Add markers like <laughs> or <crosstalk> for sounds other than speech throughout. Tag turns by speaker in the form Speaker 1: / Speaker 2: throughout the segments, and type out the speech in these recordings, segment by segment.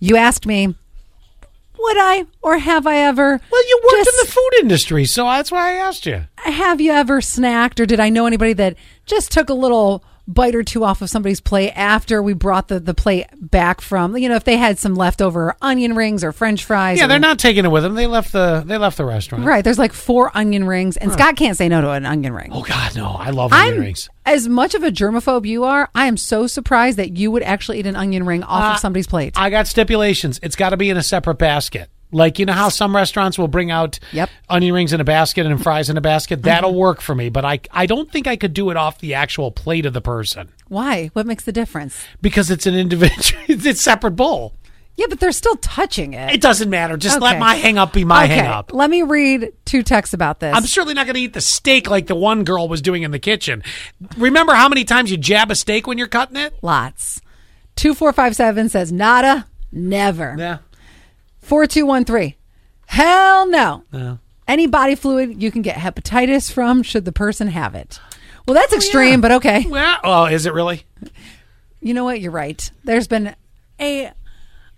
Speaker 1: You asked me, would I or have I ever?
Speaker 2: Well, you worked
Speaker 1: just-
Speaker 2: in the food industry, so that's why I asked you.
Speaker 1: have you ever snacked or did I know anybody that just took a little bite or two off of somebody's plate after we brought the, the plate back from you know if they had some leftover onion rings or french fries
Speaker 2: Yeah,
Speaker 1: or-
Speaker 2: they're not taking it with them. They left the they left the restaurant.
Speaker 1: right there's like four onion rings and Scott can't say no to an onion ring
Speaker 2: Oh God, no! I love onion
Speaker 1: I'm
Speaker 2: rings.
Speaker 1: as much of a germaphobe you are I am so surprised that you would actually eat an onion ring off
Speaker 2: Uh,
Speaker 1: of somebody's plate
Speaker 2: I got stipulations. It's got to be in a separate basket. Like you know how some restaurants will bring out
Speaker 1: Yep.
Speaker 2: onion rings in a basket and fries in a basket. Mm-hmm. That'll work for me, but I I don't think I could do it off the actual plate of the person
Speaker 1: why what makes the difference
Speaker 2: because it's an individual. <laughs> It's a separate bowl.
Speaker 1: yeah but they're still touching it
Speaker 2: It doesn't matter. Just let my hang up be my
Speaker 1: okay
Speaker 2: hang up.
Speaker 1: let me read two texts about this
Speaker 2: I'm certainly not going to eat the steak like the one girl was doing in the kitchen. Remember how many times you jab a steak when you're cutting it?
Speaker 1: Lots. 2457 says nada, never.
Speaker 2: Yeah.
Speaker 1: 4213. Hell no.
Speaker 2: No.
Speaker 1: Any body fluid you can get hepatitis from should the person have it. Well, that's oh, extreme, but okay.
Speaker 2: Well, oh, is it really?
Speaker 1: You know what? You're right. There's been a,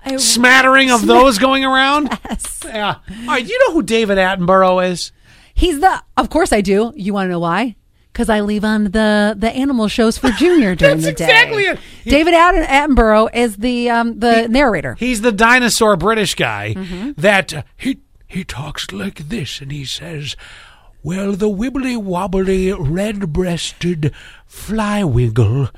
Speaker 1: a
Speaker 2: Smattering of those going around? <laughs>
Speaker 1: yes.
Speaker 2: Yeah. All right. You know who David Attenborough is?
Speaker 1: He's the. Of course I do. You want to know why? Because I leave on the the animal shows for Junior <laughs> during
Speaker 2: That's
Speaker 1: the day.
Speaker 2: exactly it.
Speaker 1: David Atten- Attenborough is the um the narrator.
Speaker 2: He's the dinosaur British guy
Speaker 1: Mm-hmm.
Speaker 2: that uh, he he talks like this and he says, "Well, the wibbly wobbly red-breasted flywiggle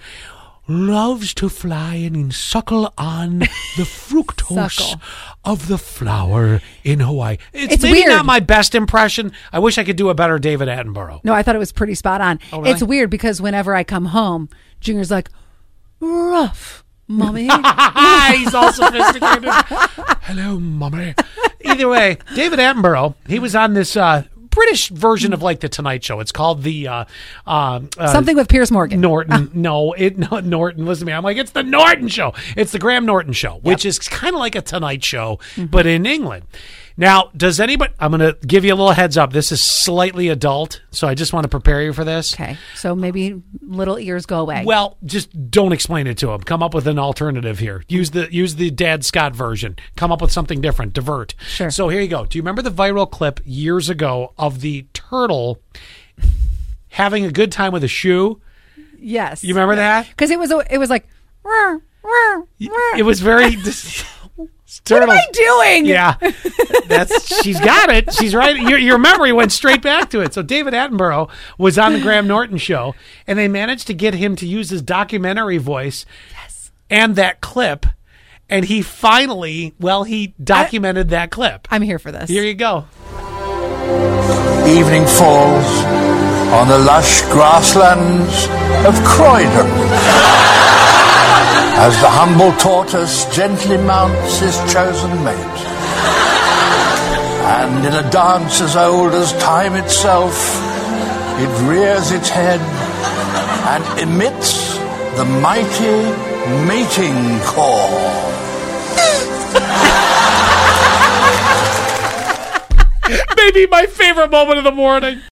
Speaker 2: loves to fly and suckle on the <laughs> fructose of the flower in Hawaii." It's,
Speaker 1: It's
Speaker 2: maybe
Speaker 1: weird.
Speaker 2: not my best impression. I wish I could do a better David Attenborough.
Speaker 1: No, I thought it was pretty spot on.
Speaker 2: Oh, really?
Speaker 1: It's weird because whenever I come home, Junior's like, rough, mommy. <laughs> <laughs>
Speaker 2: He's all sophisticated. Hello, mommy. Either way, David Attenborough, he was on this uh, British version of like the Tonight Show. It's called the uh, um, uh,
Speaker 1: Something with Piers Morgan.
Speaker 2: Norton. <laughs> no, it no, Norton. Listen to me. I'm like, it's the Norton Show. It's the Graham Norton Show, which is kind of like a Tonight Show,
Speaker 1: Mm-hmm.
Speaker 2: but in England. Now, does anybody? I'm going to give you a little heads up. This is slightly adult, so I just want to prepare you for this.
Speaker 1: Okay, so maybe little ears go away.
Speaker 2: Well, just don't explain it to them. Come up with an alternative here. Use the use the Dad Scott version. Come up with something different. Divert.
Speaker 1: Sure.
Speaker 2: So here you go. Do you remember the viral clip years ago of the turtle having a good time with a shoe?
Speaker 1: yes,
Speaker 2: You remember that?
Speaker 1: Because it was a- it was like.
Speaker 2: It was very. <laughs> dis-
Speaker 1: what
Speaker 2: turtle.
Speaker 1: am I doing?
Speaker 2: Yeah, that's she's got it. She's right. Your, your memory went straight back to it. So David Attenborough was on the Graham Norton show, and they managed to get him to use his documentary voice yes. and that clip. And he finally, well, he documented that clip.
Speaker 1: I'm here for this.
Speaker 2: Here you go.
Speaker 3: Evening falls on the lush grasslands of Croydon. As the humble tortoise gently mounts his chosen mate. And in a dance as old as time itself, it rears its head and emits the mighty mating call.
Speaker 2: Maybe my favorite moment of the morning.